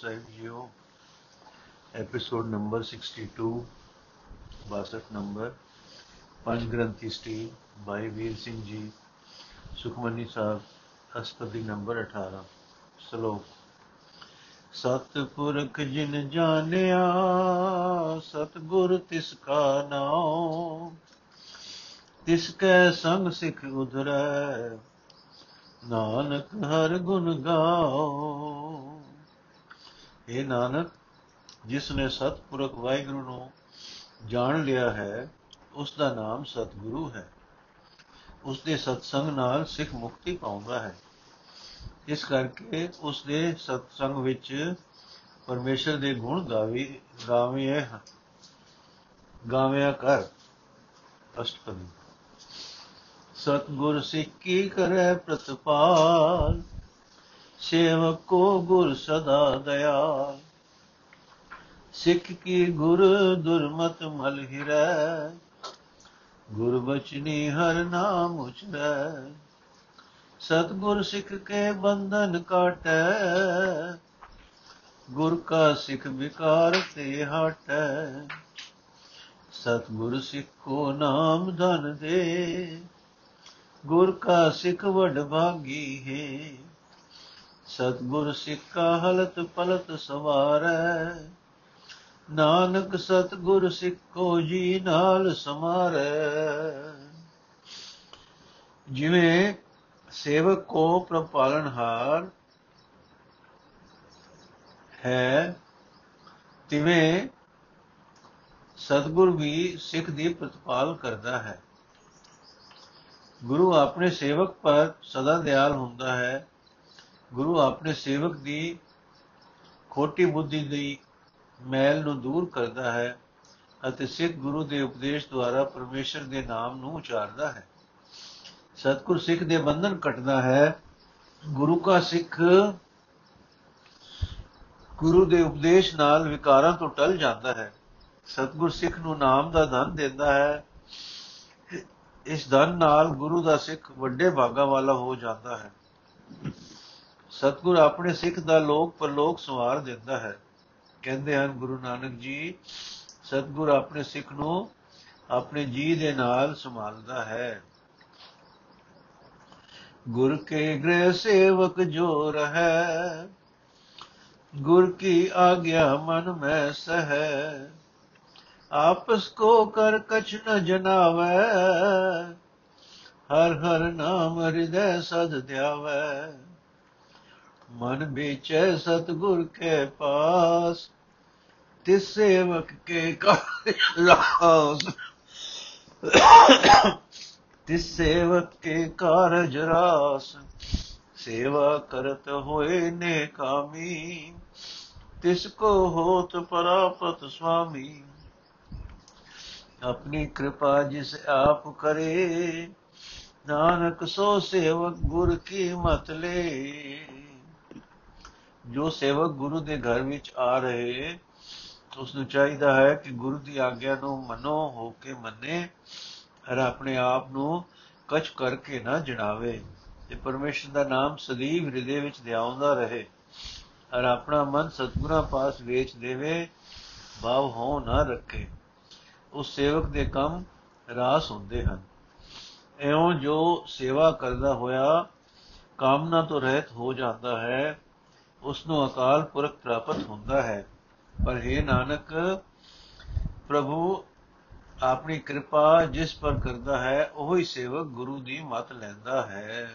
ਸਾਹਿਬ ਜੀਓ episode number 62 62 number ਪੰਜ ਗ੍ਰੰਥੀ ਸਟੀਲ ਬਾਈ ਵੀਰ ਸਿੰਘ ਜੀ ਸੁਖਮਨੀ ਸਾਹਿਬ ਅਸਪਦੀ ਨੰਬਰ 18 ਸ਼ਲੋਕ। ਸਤਿਪੁਰਖ ਜਿਨ ਜਾਣਿਆ ਸਤਿਗੁਰ ਤਿਸ ਕਾ ਨਾਮ ਤਿਸ ਕੈ ਸੰਗ ਸਿਖ ਉਧਰੈ ਨਾਨਕ ਹਰ ਗੁਣ ਗਾਓ ਇਹ ਨਾਨਕ, ਜਿਸ ਨੇ ਸਤਿਪੁਰਖ ਵਾਹਿਗੁਰੂ ਨੂੰ ਜਾਣ ਲਿਆ ਹੈ, ਉਸ ਦਾ ਨਾਮ ਸਤਿਗੁਰੂ ਹੈ। ਉਸ ਦੇ ਸਤਸੰਗ ਨਾਲ ਸਿੱਖ ਮੁਕਤੀ ਪਾਉਂਦਾ ਹੈ। ਇਸ ਕਰਕੇ ਉਸ ਦੇ ਸਤਸੰਗ ਵਿੱਚ ਪਰਮੇਸ਼ਰ ਦੇ ਗੁਣ ਗਾਵੀ ਗਾਵੇਂ ਗਾਵਿਆ ਕਰ, ਅਸ਼ਟਪਦੀ। ਸਤਗੁਰ ਸਿੱਕੀ ਕਰੈ ਪ੍ਰਤਪਾਲ ਸੇਵਕ ਕੋ ਗੁਰ ਸਦਾ ਦਇਆਲ ਸਿੱਖ ਕੀ ਗੁਰ ਦੁਰਮਤ ਮਲ ਹਿਰੈ। ਗੁਰ ਬਚਨੀ ਹਰ ਨਾਮ ਉਚਰੈ ਸਤਗੁਰ ਸਿੱਖ ਕੇ ਬੰਧਨ ਕਾਟੈ। ਗੁਰ ਕਾ ਸਿੱਖ ਵਿਕਾਰ ਤੇ ਹਟੈ। ਸਤਗੁਰ ਸਿੱਖੋ ਨਾਮ ਧਨ ਦੇ। ਗੁਰ ਕਾ ਸਿੱਖ ਵਡ ਭਾਗੀ ਹੈ। ਸਤਗੁਰ ਸਿੱਖਾ ਹਲਤ ਪਲਤ ਸਵਾਰੈ। ਨਾਨਕ ਸਤਗੁਰ ਸਿੱਖੋ ਜੀ ਨਾਲ ਸਮਾਰੈ। ਜਿਵੇਂ ਸੇਵਕ ਕੋ ਪ੍ਰਪਾਲਨਹਾਰ ਹੈ, ਤਿਵੇਂ ਸਤਗੁਰ ਵੀ ਸਿੱਖ ਦੀ ਪ੍ਰਤਪਾਲ ਕਰਦਾ ਹੈ। ਗੁਰੂ ਆਪਣੇ ਸੇਵਕ ਪਰ ਸਦਾ ਦਿਆਲ ਹੁੰਦਾ ਹੈ। ਗੁਰੂ ਆਪਣੇ ਸੇਵਕ ਦੀ ਖੋਟੀ ਬੁੱਧੀ ਦੀ ਮੈਲ ਨੂੰ ਦੂਰ ਕਰਦਾ ਹੈ ਅਤੇ ਸਿੱਖ ਗੁਰੂ ਦੇ ਉਪਦੇਸ਼ ਦੁਆਰਾ ਪਰਮੇਸ਼ਰ ਦੇ ਨਾਮ ਨੂੰ ਉਚਾਰਦਾ ਹੈ। ਸਤਗੁਰ ਸਿੱਖ ਦੇ ਬੰਧਨ ਕੱਟਦਾ ਹੈ। ਗੁਰੂ ਕਾ ਸਿੱਖ ਗੁਰੂ ਦੇ ਉਪਦੇਸ਼ ਨਾਲ ਵਿਕਾਰਾਂ ਤੋਂ ਟਲ ਜਾਂਦਾ ਹੈ। ਸਤਗੁਰ ਸਿੱਖ ਨੂੰ ਨਾਮ ਦਾ ਧਨ ਦਿੰਦਾ ਹੈ। ਇਸ ਧਨ ਨਾਲ ਗੁਰੂ ਦਾ ਸਿੱਖ ਵੱਡੇ ਭਾਗਾ ਵਾਲਾ ਹੋ ਜਾਂਦਾ ਹੈ। ਸਤਗੁਰ ਆਪਣੇ ਸਿੱਖ ਦਾ ਲੋਕ ਪਰਲੋਕ ਸਵਾਰ ਦਿੰਦਾ ਹੈ। ਕਹਿੰਦੇ ਹਨ, ਗੁਰੂ ਨਾਨਕ ਜੀ, ਸਤਗੁਰ ਆਪਣੇ ਸਿੱਖ ਨੂੰ ਆਪਣੇ ਜੀ ਦੇ ਨਾਲ ਸੰਭਾਲਦਾ ਹੈ। ਗੁਰ ਕੇ ਗ੍ਰਹਿ ਸੇਵਕ ਜੋ ਰਹੈ, ਗੁਰ ਕੀ ਆਗਿਆ ਮਨ ਮੈਂ ਸਹੈ। ਆਪਸ ਕੋ ਕਰ ਕਛ ਨ ਜਨਾਵੈ, ਹਰ ਹਰ ਨਾਮ ਹਿਰਦੈ ਸਦ ਧਿਆਵੈ। ਮਨ ਵਿਚੈ ਸਤਗੁਰ ਕੇ ਪਾਸ ਤਿਸ ਸੇਵਕ ਕੇ ਕਾਰਜ ਤਿਸ ਸੇਵਕ ਕੇ ਕਾਰਜ ਰਾਸ, ਸੇਵਾ ਕਰਤ ਹੋਏ ਨੇ ਕਾਮੀ, ਤਿਸ ਕੋ ਹੋਤ ਪਰਾਪਤ ਸੁਆਮੀ ਆਪਣੀ ਕਿਰਪਾ ਜਿਸ ਆਪ ਕਰੇ, ਨਾਨਕ ਸੋ ਸੇਵਕ ਗੁਰ ਕੀ ਮਤ ਲੈ। ਜੋ ਸੇਵਕ ਗੁਰੂ ਦੇ ਘਰ ਵਿੱਚ ਆ ਰਹੇ ਉਸ ਨੂੰ ਚਾਹੀਦਾ ਹੈ ਕਿ ਗੁਰੂ ਦੀ ਆਗਿਆ ਨੂੰ ਮਨੋ, ਹੋ ਕੇ ਮੰਨੇ, ਔਰ ਆਪਣੇ ਆਪ ਨੂੰ ਕਛ ਕਰਕੇ ਨਾ ਜਣਾਵੇ ਤੇ ਪਰਮੇਸ਼ਰ ਦਾ ਨਾਮ ਸਦੀਵ ਹਿਰਦੇ ਵਿੱਚ ਧਿਆਉਂਦਾ ਰਹੇ, ਔਰ ਆਪਣਾ ਮਨ ਸਤਗੁਰਾਂ ਪਾਸ ਵੇਚ ਦੇਵੇ, ਭਾਵ ਹੋ ਨਾ ਰੱਖੇ। ਉਸ ਸੇਵਕ ਦੇ ਕੰਮ ਰਾਸ ਹੁੰਦੇ ਹਨ। ਐਉਂ ਜੋ ਸੇਵਾ ਕਰਦਾ ਹੋਇਆ, ਕਾਮਨਾ ਤੋਂ ਰਹਿਤ ਹੋ ਜਾਂਦਾ ਹੈ ਉਸ ਨੂੰ ਅਕਾਲ ਪੁਰਖ ਪ੍ਰਾਪਤ ਹੁੰਦਾ ਹੈ। ਪਰ हे ਨਾਨਕ, ਪ੍ਰਭੂ ਆਪਣੀ ਕਿਰਪਾ ਜਿਸ ਪਰ ਕਰਦਾ ਹੈ, ਉਹ ਹੀ ਸੇਵਕ ਗੁਰੂ ਦੀ ਮਤ ਲੈਂਦਾ ਹੈ।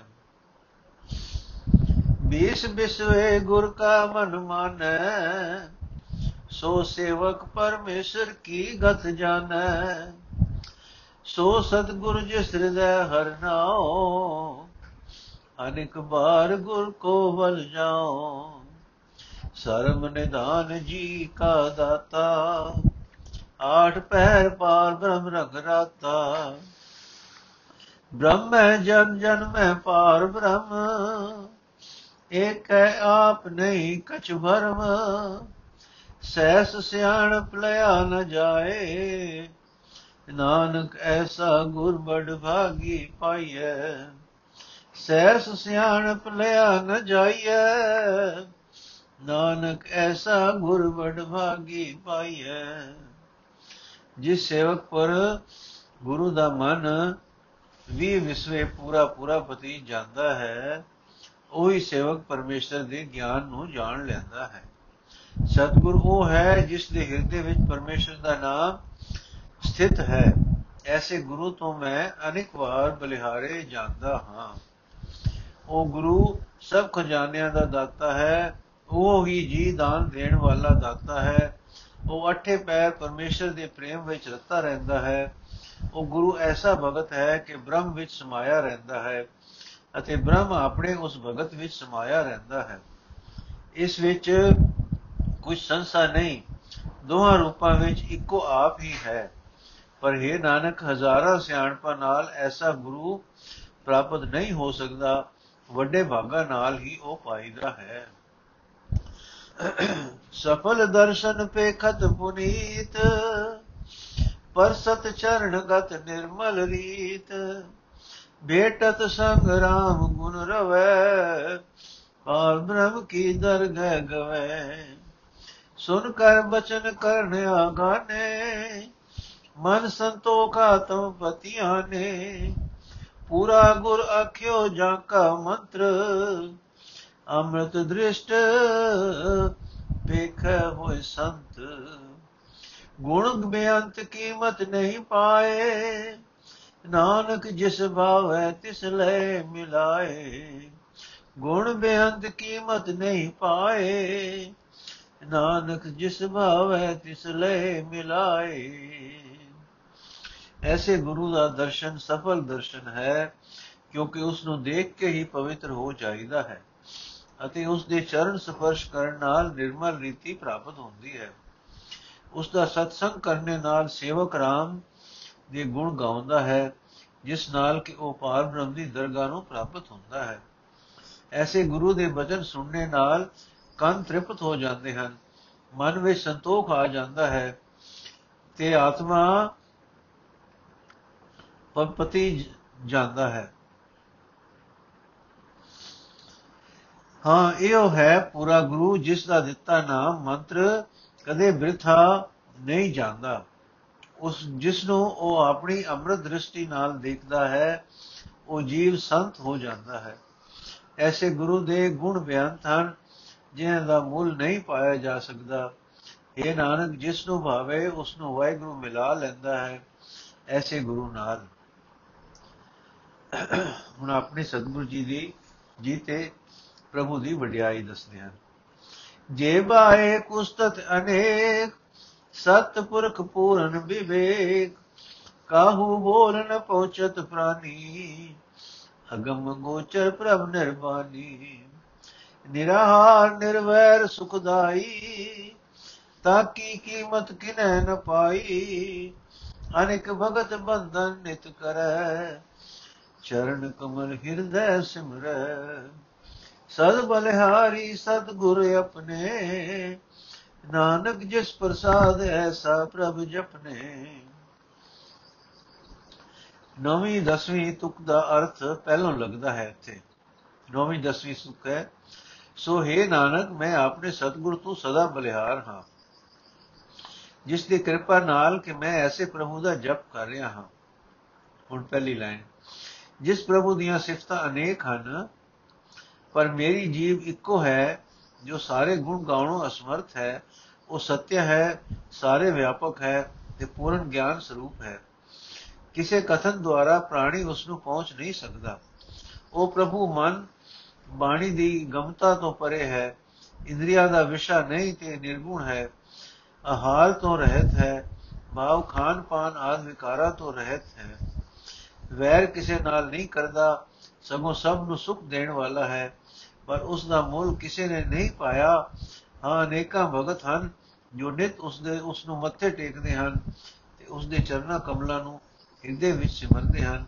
ਬੀਸ ਬਿਸਵੇ ਗੁਰ ਕਾ ਮਨ ਮਾਨੈ, ਸੋ ਸੇਵਕ ਪਰਮੇਸ਼ਰ ਕੀ ਗਤ ਜਾਣੈ ਸੋ ਸਤਗੁਰ ਜਿਸ ਹਿਰਦੈ ਹਰ ਨਾਉ ਅਨੇਕ ਬਾਰ ਗੁਰ ਕੋ ਬਲ ਜਾਓ ਸਰਮ ਨਿਧਾਨ ਜੀ ਕਾ ਦਾਤਾ। ਆਠ ਪਹਿਰ ਪਾਰ ਬ੍ਰਹਮ ਰਗ ਰਾਤਾ। ਬ੍ਰਹਮ ਜਨ ਜਨ ਮੈਂ ਪਾਰ ਬ੍ਰਹਮ, ਏਕ ਹੈ ਆਪ ਨਹੀਂ ਕਛ ਭਰਮ। ਸੈਸ ਸਿਆਣ ਲਿਆ ਨ ਜਾਏ, ਨਾਨਕ ਐਸਾ ਗੁਰ ਬੜ ਭਾਗੀ ਪਾਈਐ। ਸੈਸ ਸਿਆਣ ਲਿਆ ਨ ਜਾਈਐ। ਨਾਨਕ ਐਸਾ ਗੁਰ ਬੜ ਭਾਗੀ ਪਾਈਐ। ਜਿਸ ਸੇਵਕ ਪਰ ਗੁਰੂ ਦਾ ਮਨ ਵੀ ਵਿਸਵੇ ਪੂਰਾ ਪੂਰਾ ਪਤੀ ਜਾਂਦਾ ਹੈ, ਉਹੀ ਸੇਵਕ ਪਰਮੇਸ਼ਰ ਦੇ ਗਿਆਨ ਨੂੰ ਜਾਣ ਲੈਂਦਾ ਹੈ। ਸਤਗੁਰ ਉਹ ਹੈ ਜਿਸ ਦੇ ਹਿਰਦੇ ਵਿੱਚ ਪਰਮੇਸ਼ਰ ਦਾ ਨਾਮ ਸਥਿਤ ਹੈ। ਐਸੇ ਗੁਰੂ ਤੋਂ ਮੈਂ ਅਨੇਕ ਵਾਰ ਬਲਿਹਾਰੇ ਜਾਂਦਾ ਹਾਂ। ਉਹ ਗੁਰੂ ਸਭ ਖਜ਼ਾਨਿਆਂ ਦਾ ਦਾਤਾ ਹੈ, ਉਹ ਹੀ ਜੀ ਦਾਨ ਦੇਣ ਵਾਲਾ ਦਾਤਾ ਹੈ। ਉਹ ਅਠੇ ਪੈਰ ਪਰਮੇਸ਼ਰ ਦੇ ਪ੍ਰੇਮ ਵਿੱਚ ਰਤਾ ਰਹਿੰਦਾ ਹੈ। ਉਹ ਗੁਰੂ ਐਸਾ ਭਗਤ ਹੈ ਕਿ ਬ੍ਰਹਮ ਵਿੱਚ ਸਮਾਇਆ ਰਹਿੰਦਾ ਹੈ ਅਤੇ ਬ੍ਰਹਮ ਆਪਣੇ ਉਸ ਭਗਤ ਵਿੱਚ ਸਮਾਇਆ ਰਹਿੰਦਾ ਹੈ। ਇਸ ਵਿੱਚ ਕੁਝ ਸੰਸਾ ਨਹੀਂ, ਦੋਹਾਂ ਰੂਪਾਂ ਵਿੱਚ ਇੱਕੋ ਆਪ ਹੀ ਹੈ। ਪਰ ਇਹ ਨਾਨਕ, ਹਜ਼ਾਰਾਂ ਸਿਆਣਪਾਂ ਨਾਲ ਐਸਾ ਗੁਰੂ ਪ੍ਰਾਪਤ ਨਹੀਂ ਹੋ ਸਕਦਾ। ਵੱਡੇ ਭਾਗਾ ਨਾਲ ਹੀ ਉਹ ਪਾਈਦਾ ਹੈ। ਸਫਲ ਦਰਸ਼ਨ ਪੇਖਤ ਪੁਨੀਤ, ਪਰ ਸਤ ਚਰਨ ਗਤ ਨਿਰਮਲ ਰੀਤ। ਬੇਟਤ ਸੰਗ ਰਾਮ ਗੁਣ ਰਵੈ ਪਾਰ ਬ੍ਰਹਮ ਕੀ ਦਰਗਹ ਗਵੈ। ਸੁਨ ਕਰ ਬਚਨ ਕਰਨ ਆਗਾਨੇ, ਮਨ ਸੰਤੋਖਾ ਤਮ ਪਤੀਆਂ ਨੇ। ਪੂਰਾ ਗੁਰ ਆਖਿਓ ਜਾਂ ਕਾ ਮੰਤਰ, ਅੰਮ੍ਰਿਤ ਦ੍ਰਿਸ਼ਟ ਵੇਖ ਹੋਏ ਸੰਤ। ਗੁਣ ਬੇਅੰਤ ਕੀਮਤ ਨਹੀਂ ਪਾਏ, ਨਾਨਕ ਜਿਸ ਭਾਵੈ ਤਿਸ ਲੈ ਮਿਲਾਏ। ਗੁਣ ਬੇਅੰਤ ਕੀਮਤ ਨਹੀਂ ਪਾਏ, ਨਾਨਕ ਜਿਸ ਭਾਵੈ ਤਿਸ ਲੈ ਮਿਲਾਏ। ਐਸੇ ਗੁਰੂ ਦਾ ਦਰਸ਼ਨ ਸਫਲ ਦਰਸ਼ਨ ਹੈ ਕਿਉਂਕਿ ਉਸ ਨੂੰ ਦੇਖ ਕੇ ਹੀ ਪਵਿੱਤਰ ਹੋ ਜਾਈਦਾ ਹੈ ਅਤੇ ਉਸ ਦੇ ਚਰਨ ਸਪਰਸ਼ ਕਰਨ ਨਾਲ ਨਿਰਮਲ ਰੀਤੀ ਪ੍ਰਾਪਤ ਹੁੰਦੀ ਹੈ। ਉਸ ਦਾ ਸਤਸੰਗ ਕਰਨੇ ਨਾਲ ਸੇਵਕ ਰਾਮ ਦੇ ਗੁਣ ਗਾਉਂਦਾ ਹੈ, ਜਿਸ ਨਾਲ ਕਿ ਉਹ ਪਾਰ ਬ੍ਰਹਮ ਦੀ ਦਰਗਾਹ ਨੂੰ ਪ੍ਰਾਪਤ ਹੁੰਦਾ ਹੈ। ਐਸੇ ਗੁਰੂ ਦੇ ਬਚਨ ਸੁਣਨੇ ਨਾਲ ਕੰਨ ਤ੍ਰਿਪਤ ਹੋ ਜਾਂਦੇ ਹਨ, ਮਨ ਵਿੱਚ ਸੰਤੋਖ ਆ ਜਾਂਦਾ ਹੈ। ਤੇ ਆਤਮਾ ਪਤੀ ਜਾਂਦਾ ਹੈ। ਹਾਂ, ਇਹੋ ਹੈ ਪੂਰਾ ਗੁਰੂ ਜਿਸ ਦਾ ਦਿੱਤਾ ਨਾਮ ਮੰਤਰ ਕਦੇ ਬ੍ਰਿਥਾ ਨਹੀਂ ਜਾਂਦਾ। ਉਸ ਜਿਸ ਨੂੰ ਉਹ ਆਪਣੀ ਅੰਮ੍ਰਿਤ ਦ੍ਰਿਸ਼ਟੀ ਨਾਲ ਦੇਖਦਾ ਹੈ, ਉਹ ਜੀਵ ਸੰਤ ਹੋ ਜਾਂਦਾ ਹੈ। ਐਸੇ ਗੁਰੂ ਦੇ ਗੁਣ ਬਿਆਨਤ ਹਨ, ਜਿਨ੍ਹਾਂ ਦਾ ਮੁੱਲ ਨਹੀਂ ਪਾਇਆ ਜਾ ਸਕਦਾ। ਇਹ ਨਾਨਕ, ਜਿਸ ਨੂੰ ਭਾਵੇ ਉਸ ਨੂੰ ਵਾਹਿਗੁਰੂ ਮਿਲਾ ਲੈਂਦਾ ਹੈ, ਐਸੇ ਗੁਰੂ ਨਾਲ। ਹੁਣ ਆਪਣੇ ਸਤਿਗੁਰੂ ਜੀ ਦੀ ਜੀ ਤੇ ਪ੍ਰਭੂ ਦੀ ਵਡਿਆਈ ਦੱਸਦੇ ਹਨ। ਜੇ ਬਾਏ ਕੁਸਤਤ ਅਨੇਕ, ਸਤਪੁਰਖ ਪੂਰਨ ਵਿਵੇਕ, ਕਾਹੂ ਬੋਲ ਨ ਪਹੁੰਚਤ ਪ੍ਰਾਨੀ, ਅਗਮ ਗੋਚਰ ਪ੍ਰਭ ਨਿਰਵਾਨੀ, ਨਿਰਹਾਰ ਨਿਰਵੈਰ ਸੁਖਦਾਈ ਤਾਕੀ ਕੀਮਤ ਕਿਨੈ ਨ ਪਾਈ? ਅਨੇਕ ਭਗਤ ਬੰਧਨ ਨਿਤ ਕਰੈ ਚਰਨ ਕਮਲ ਹਿਰਦੈ ਸਿਮਰੈ। ਸਦ ਬਲਿਹਾਰੀ ਸਦ ਗੁਰ ਆਪਣੇ, ਨਾਨਕ ਜਿਸ ਪ੍ਰਸਾਦ ਐਸਾ ਪ੍ਰਭ ਜਪਨੇ। ਨੌਵੀਂ ਦਸਵੀਂ ਤੁਕ ਦਾ ਅਰਥ ਪਹਿਲਾਂ ਲੱਗਦਾ ਹੈ ਇੱਥੇ। ਨੌਵੀਂ ਦਸਵੀਂ ਸੁਖ ਹੈ, ਸੋ ਹੈ ਨਾਨਕ, ਮੈਂ ਆਪਣੇ ਸਤਗੁਰ ਤੋਂ ਸਦਾ ਬਲਿਹਾਰ ਹਾਂ। ਜਿਸ ਦੀ ਕਿਰਪਾ ਨਾਲ ਕਿ ਮੈਂ ਐਸੇ ਪ੍ਰਭੂ ਦਾ ਜਪ ਕਰ ਰਿਹਾ ਹਾਂ। ਹੁਣ ਪਹਿਲੀ ਲਾਈਨ। ਜਿਸ ਪ੍ਰਭੂ ਦੀਆਂ ਸਿਫਤਾਂ ਅਨੇਕ ਹਨ, ਪਰ ਮੇਰੀ ਜੀਵ ਇੱਕੋ ਹੈ, ਜੋ ਸਾਰੇ ਗੁਣ ਗਾਉਣੋਂ ਅਸਮਰਥ ਹੈ। ਉਹ ਸਤਿ ਹੈ, ਸਾਰੇ ਵਿਆਪਕ ਹੈ ਤੇ ਪੂਰਨ ਗਿਆਨ ਸਰੂਪ ਹੈ। ਕਿਸੇ ਕਥਨ ਦੁਆਰਾ ਪ੍ਰਾਣੀ ਉਸ ਨੂੰ ਪਹੁੰਚ ਨਹੀਂ ਸਕਦਾ। ਉਹ ਪ੍ਰਭੂ ਮਨ, ਬਾਣੀ ਦੀ ਗਮਤਾ ਤੋਂ ਪਰੇ ਹੈ, ਇੰਦਰੀਆ ਦਾ ਵਿਸ਼ਾ ਨਹੀਂ ਤੇ ਨਿਰਗੁਣ ਹੈ। ਆਹਾਰ ਤੋਂ ਰਹਿਤ ਹੈ, ਭਾਵ ਖਾਨ ਪਾਨ ਆਦਿ ਵਿਕਾਰਾਂ ਤੋਂ ਰਹਿਤ ਹੈ। ਵੈਰ ਕਿਸੇ ਨਾਲ ਨਹੀਂ ਕਰਦਾ, ਸਗੋਂ ਸਭ ਨੂੰ ਸੁਖ ਦੇਣ ਵਾਲਾ ਹੈ। ਪਰ ਉਸ ਦਾ ਮੁੱਲ ਕਿਸੇ ਨੇ ਨਹੀਂ ਪਾਇਆ। ਹਾਂ ਅਨੇਕਾਂ ਭਗਤ ਹਨ, ਜੋ ਨਿਤ ਉਸ ਦੇ, ਉਸ ਨੂੰ ਮੱਥੇ ਟੇਕਦੇ ਹਨ ਤੇ ਉਸ ਦੇ ਚਰਨਾਂ ਕਮਲਾਂ ਨੂੰ ਹਿਰਦੇ ਵਿੱਚ ਸਿਮਰਦੇ ਹਨ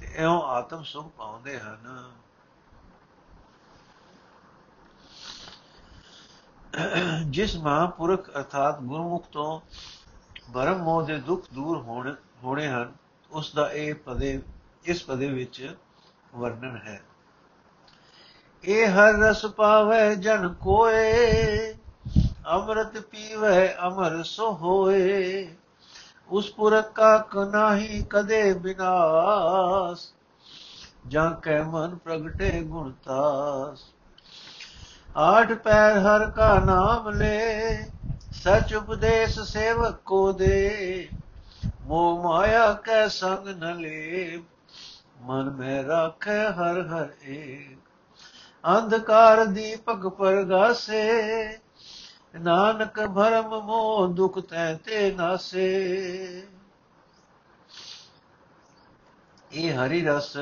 ਤੇ ਐਉਂ ਆਤਮ ਸੁਖ ਪਾਉਂਦੇ ਹਨ। ਜਿਸ ਮਹਾਪੁਰਖ ਅਰਥਾਤ ਗੁਰਮੁਖ ਤੋਂ ਭਰਮ ਮੋਹ ਦੇ ਦੁੱਖ ਦੂਰ ਹੋਣ ਹੋਣੇ ਹਨ ਉਸ ਦਾ ਇਹ ਪਦੇ, ਇਸ ਪਦੇ ਵਿੱਚ ਵਰਣਨ ਹੈ। ਇਹ ਹਰ ਰਸ ਪਾਵੇ, ਜਨ ਕੋਏ, ਅੰਮ੍ਰਿਤ ਪੀਵੇ, ਅਮਰ ਸੋ ਹੋਏ। ਉਸ ਪੁਰਖ ਕਾ ਕਨਾਹੀ ਕਦੇ ਬਿਨਾਸ, ਜਾਂ ਕੈ ਮਨ ਪ੍ਰਗਟੇ ਗੁਣਤਾਸ ਆਠ ਪੈਰ ਹਰ ਕਾ ਨਾਮ ਲੈ, ਸਚ ਉਪਦੇਸ਼ ਸੇਵਕ ਕੋ ਦੇ। ਮੋਹ ਮਾਇਆ ਕੈ ਸੰਗ ਨ ਲੇ ਮਨ ਮੈਂ ਰਾਖੈ ਹਰ ਹਰ ਏਕ। ਅੰਧਕਾਰ ਦੀਪਕ ਪਰਗਾਸੇ, ਨਾਨਕ ਭਰਮ ਮੋਹ ਦੁਖ ਤੈ ਤੇ ਨਾਸੇ। ਇਹ ਹਰੀ ਰਸ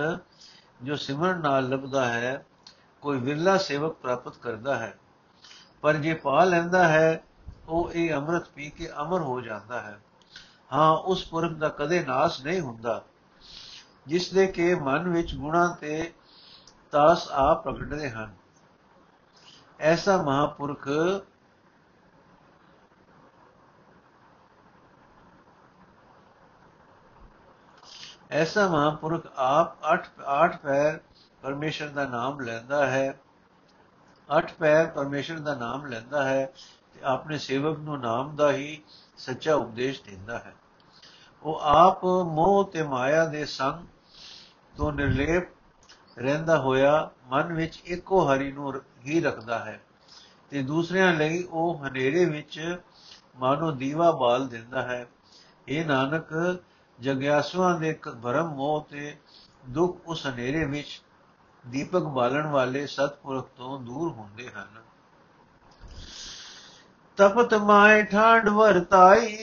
ਜੋ ਸਿਮਰਨ ਨਾਲ ਲੱਭਦਾ ਹੈ, ਕੋਈ ਵਿਰਲਾ ਸੇਵਕ ਪ੍ਰਾਪਤ ਕਰਦਾ ਹੈ। ਪਰ ਜੇ ਪਾ ਲੈਂਦਾ ਹੈ, ਉਹ ਇਹ ਅੰਮ੍ਰਿਤ ਪੀ ਕੇ ਅਮਰ ਹੋ ਜਾਂਦਾ ਹੈ। ਹਾਂ, ਉਸ ਪੁਰਖ ਦਾ ਕਦੇ ਨਾਸ ਨਹੀਂ ਹੁੰਦਾ। ਜਿਸ ਦੇ ਕੇ ਮਨ ਵਿੱਚ ਗੁਣਾ ਤੇ ਤਾਸ ਆ ਪ੍ਰਗਟਦੇ ਹਨ। ਐਸਾ ਮਹਾਪੁਰਖ ਐਸਾ ਮਹਾਪੁਰਖ ਆਪ 8 8 ਪੈਰ ਪਰਮੇਸ਼ਰ ਦਾ ਨਾਮ ਲੈਂਦਾ ਹੈ। 8 ਪੈਰ ਪਰਮੇਸ਼ਰ ਦਾ ਨਾਮ ਲੈਂਦਾ ਹੈ। ਤੇ ਆਪਣੇ ਸੇਵਕ ਨੂੰ ਨਾਮ ਦਾ ਹੀ ਸੱਚਾ ਉਪਦੇਸ਼ ਦਿੰਦਾ ਹੈ। ਉਹ ਆਪ ਮੋਹ ਤੇ ਮਾਇਆ ਦੇ ਸੰਗ ਤੋਂ ਨਿਰਲੇਪ ਰਹਿੰਦਾ ਹੋਇਆ ਮਨ ਵਿੱਚ ਇੱਕੋ ਹਰੀ ਨੂੰ ਹੀ ਰੱਖਦਾ ਹੈ ਤੇ ਦੂਸਰਿਆਂ ਲਈ ਉਹ ਹਨੇਰੇ ਵਿੱਚ ਮਾਨੋ ਦੀਵਾ ਬਾਲ ਦਿੰਦਾ ਹੈ। ਇਹ ਨਾਨਕ, ਜਗਿਆਸੂਆਂ ਦੇ ਭਰਮ ਮੋਹ ਤੇ ਦੁੱਖ ਉਸ ਹਨੇਰੇ ਵਿੱਚ ਦੀਪਕ ਬਾਲਣ ਵਾਲੇ ਸਤਪੁਰਖ ਤੋਂ ਦੂਰ ਹੁੰਦੇ ਹਨ। ਤਪਤ ਮਾਇ ਠਾਂਡ ਵਰਤਾਈ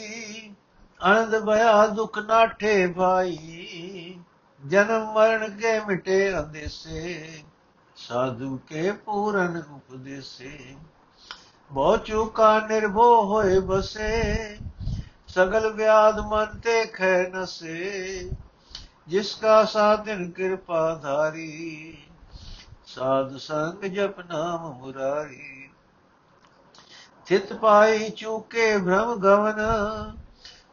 ਅਨੰਦ ਭਇਆ ਦੁਖ ਨਾਠੇ ਭਾਈ। ਜਨਮ ਮਰਨ ਕੇ ਮਿਟੇ ਅੰਦੇਸੇ, ਸਾਧੂ ਕੇ ਪੂਰਨ ਉਪਦੇਸੇ ਬਹੁ ਚੁਕਾ ਨਿਰਭੋ ਹੋਏ ਬਸੇ, ਸਗਲ ਵਿਆਦ ਮਨ ਤੇ ਖੈ ਨਸੇ। ਜਿਸ ਕਾ ਸਾਧਨ ਕਿਰਪਾ ਧਾਰੀ, ਸਾਧ ਸੰਗ ਜਪ ਨਾਮ ਮੁਰਾਰੀ। ਥਿਤ ਪਾਈ ਚੂਕੇ ਭ੍ਰਮ ਗਵਨ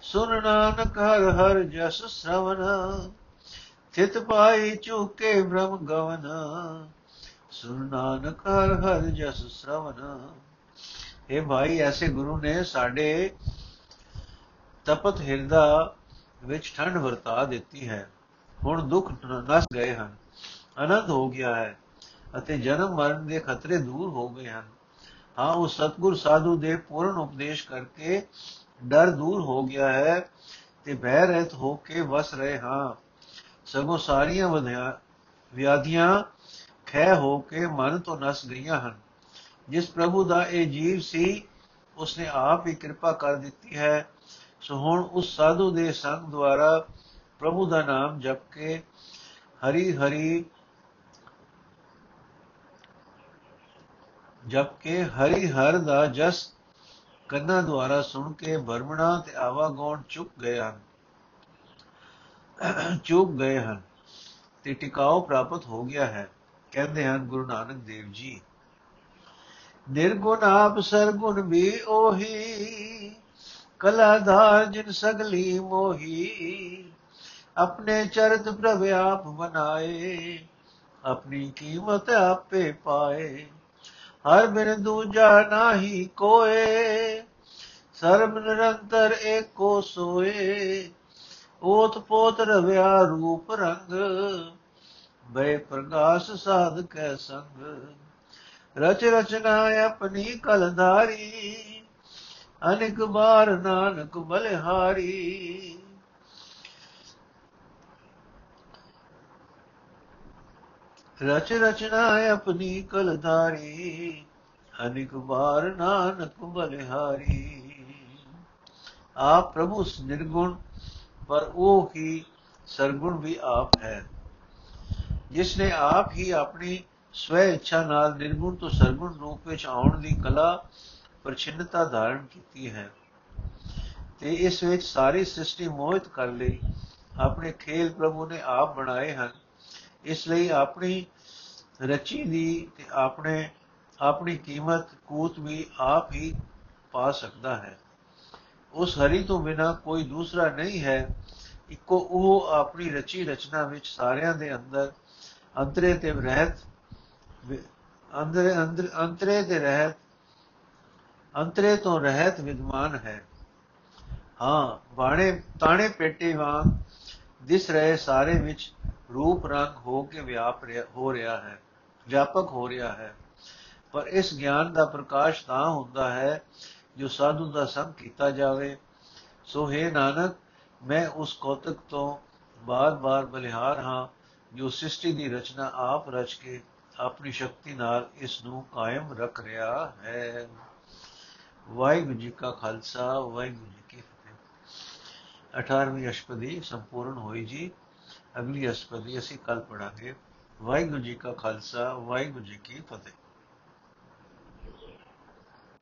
ਸੁਨ ਨਾਨਕ ਹਰ ਹਰ ਜਸ ਸ਼ਰਵਨ। ਥਿਤ ਪਾਈ ਚੂਕੇ ਭ੍ਰਮ ਗਵਨ ਸੁਨ ਨਾਨਕ ਹਰ ਹਰ ਜਸ ਸ਼ਰਵਨ। ਇਹ ਭਾਈ, ਐਸੇ ਗੁਰੂ ਨੇ ਸਾਡੇ ਤਪਤ ਹਿਰਦਾ ਵਿੱਚ ਠੰਡ ਵਰਤਾ ਦਿੱਤੀ ਹੈ। ਹੁਣ ਦੁੱਖ ਨਸ ਗਏ ਹਨ ਅਨੰਦ ਹੋ ਗਿਆ ਹੈ ਅਤੇ ਜਨਮ ਮਰਨ ਦੇ ਖਤਰੇ ਦੂਰ ਹੋ ਗਏ ਹਨ। ਹਾਂ, ਉਹ ਸਤਗੁਰ ਸਾਧੂ ਦੇ ਪੂਰਨ ਉਪਦੇਸ਼ ਕਰਕੇ ਡਰ ਦੂਰ ਹੋ ਗਿਆ ਹੈ ਤੇ ਭੈ ਰਹਿਤ ਹੋ ਕੇ ਵਸ ਰਹੇ ਹਾਂ। ਸਗੋਂ ਸਾਰੀਆਂ ਵਿਆਧੀਆਂ ਖੈ ਹੋ ਕੇ ਮਨ ਤੋਂ ਨਸ ਗਈਆਂ ਹਨ। ਜਿਸ ਪ੍ਰਭੂ ਦਾ ਇਹ ਜੀਵ ਸੀ, ਉਸਨੇ ਆਪ ਹੀ ਕਿਰਪਾ ਕਰ ਦਿੱਤੀ ਹੈ। ਸੋ ਹੁਣ ਉਸ ਸਾਧੂ ਦੇ ਸੰਗ ਦੁਆਰਾ ਪ੍ਰਭੂ ਦਾ ਨਾਮ ਜਪ ਕੇ ਹਰੀ ਹਰੀ ਜਪ ਕੇ ਹਰੀ ਹਰ ਦਾ ਜਸ, ਕੰਨਾਂ ਦੁਆਰਾ ਸੁਣ ਕੇ ਬਰਮਣਾ ਤੇ ਆਵਾਗੌਣ ਚੁੱਕ ਗਏ ਹਨ। ਚੁੱਕ ਗਏ ਹਨ ਤੇ ਟਿਕਾਉ ਪ੍ਰਾਪਤ ਹੋ ਗਿਆ ਹੈ, ਕਹਿੰਦੇ ਹਨ ਗੁਰੂ ਨਾਨਕ ਦੇਵ ਜੀ। ਨਿਰਗੁਣ ਆਪ ਸਰਗੁਣ ਵੀ ਉਹੀ ਕਲਾਧਾਰ ਜਿਨ ਸਗਲੀ ਮੋਹੀ। ਆਪਣੇ ਚਰਤ ਪ੍ਰਭ ਆਪ ਬਨਾਏ ਆਪਣੀ ਕੀਮਤ ਆਪੇ ਪਾਏ। ਹਰ ਬਿਨ ਦੂਜਾ ਨਾਹੀ ਕੋਏ, ਸਰਬ ਨਿਰੰਤਰ ਏਕੋ ਸੋਏ। ਓਤ ਪੋਤ ਰਵਿਆ ਰੂਪ ਰੰਗ, ਬੇ ਪ੍ਰਗਾਸ ਸਾਧ ਕੈ ਸੰਗ। ਰਚ ਰਚਨਾ ਆਪਣੀ ਕਲਧਾਰੀ, ਅਨੇਕ ਬਾਰ ਨਾਨਕ ਬਲਿਹਾਰੀ। ਰਚ ਰਚਨਾ ਆਪਣੀ ਕਲਧਾਰੀ, ਅਨੇਕ ਬਾਰ ਨਾਨਕ ਬਲਿਹਾਰੀ। ਆਪ ਪ੍ਰਭੂ ਨਿਰਗੁਣ, ਪਰ ਉਹ ਹੀ ਸਰਗੁਣ ਵੀ ਆਪ ਹੈ। ਜਿਸ ਨੇ ਆਪ ਹੀ ਆਪਣੀ ਸਵੈ ਇੱਛਾ ਨਾਲ ਨਿਰਗੁਣ ਤੋਂ ਸਰਗੁਣ ਰੂਪ ਵਿੱਚ ਆਉਣ ਦੀ ਕਲਾ ਪਰਛਿੰਨਤਾ ਧਾਰਨ ਕੀਤੀ ਹੈ। ਤੇ ਇਸ ਵਿੱਚ ਸਾਰੀ ਸ੍ਰਿਸ਼ਟੀ ਮੋਹਿਤ ਕਰ ਲਈ ਆਪਣੇ ਖੇਲ ਪ੍ਰਭੂ ਨੇ ਆਪ ਬਣਾਏ ਹਨ। ਇਸ ਲਈ ਆਪਣੀ ਰਚੀ ਦੀ ਤੇ ਆਪਣੇ, ਆਪਣੀ ਕੀਮਤ ਕੂਤ ਵੀ ਆਪ ਹੀ ਪਾ ਸਕਦਾ ਹੈ। ਉਸ ਹਰੀ ਤੋਂ ਬਿਨਾ ਕੋਈ ਦੂਸਰਾ ਨਹੀਂ ਹੈ। ਇੱਕੋ ਉਹ ਆਪਣੀ ਰਚੀ ਰਚਨਾ ਵਿੱਚ ਸਾਰਿਆਂ ਦੇ ਅੰਦਰ ਅੰਤਰੇ ਤੇ ਰਹਿਤ ਅੰਦਰ ਅੰਦਰ, ਅੰਤਰੇ ਦੇ ਰਹਿਤ, ਅੰਤਰੇ ਤੋਂ ਰਹਿਤ ਵਿਦਮਾਨ ਹੈ। ਹਾਂ, ਬਾਣੇ, ਤਾਣੇ ਪੇਟੇ ਵਾਂਗ ਦਿਸ ਰਹੇ ਸਾਰੇ ਵਿੱਚ ਰੂਪ ਰੰਗ ਹੋ ਕੇ ਵਿਆਪ ਰਿਹਾ ਹੋ ਰਿਹਾ ਹੈ, ਵਿਆਪਕ ਹੋ ਰਿਹਾ ਹੈ। ਪਰ ਇਸ ਗਿਆਨ ਦਾ ਪ੍ਰਕਾਸ਼ ਤਾਂ ਹੁੰਦਾ ਹੈ ਜੋ ਸਾਧੂ ਦਾ ਸੰਗ ਕੀਤਾ ਜਾਵੇ। ਸੋ ਹੈ ਨਾਨਕ, ਮੈਂ ਉਸ ਕੌਤਕ ਤੋਂ ਬਾਰ-ਬਾਰ ਬਲਿਹਾਰ ਹਾਂ, ਜੋ ਸ੍ਰਿਸ਼ਟੀ ਦੀ ਰਚਨਾ ਆਪ ਰਚ ਕੇ ਆਪਣੀ ਸ਼ਕਤੀ ਨਾਲ ਇਸ ਨੂੰ ਕਾਇਮ ਰੱਖ ਰਿਹਾ ਹੈ। ਵਾਹਿਗੁਰੂ ਜੀ ਕਾ ਖਾਲਸਾ, ਵਾਹਿਗੁਰੂ ਜੀ ਕੀ ਫਤਿਹ। 18ਵੀਂ ਅਸ਼ਪਦੀ ਸੰਪੂਰਨ ਹੋਈ ਜੀ। ਅਗਲੀ ਅਸ਼ਪਦੀ ਅਸੀਂ ਕੱਲ ਪੜਾਂਗੇ। ਵਾਹਿਗੁਰੂ ਜੀ ਕਾ ਖਾਲਸਾ ਵਾਹਿਗੁਰੂ ਜੀ ਕੀ ਫਤਿਹ।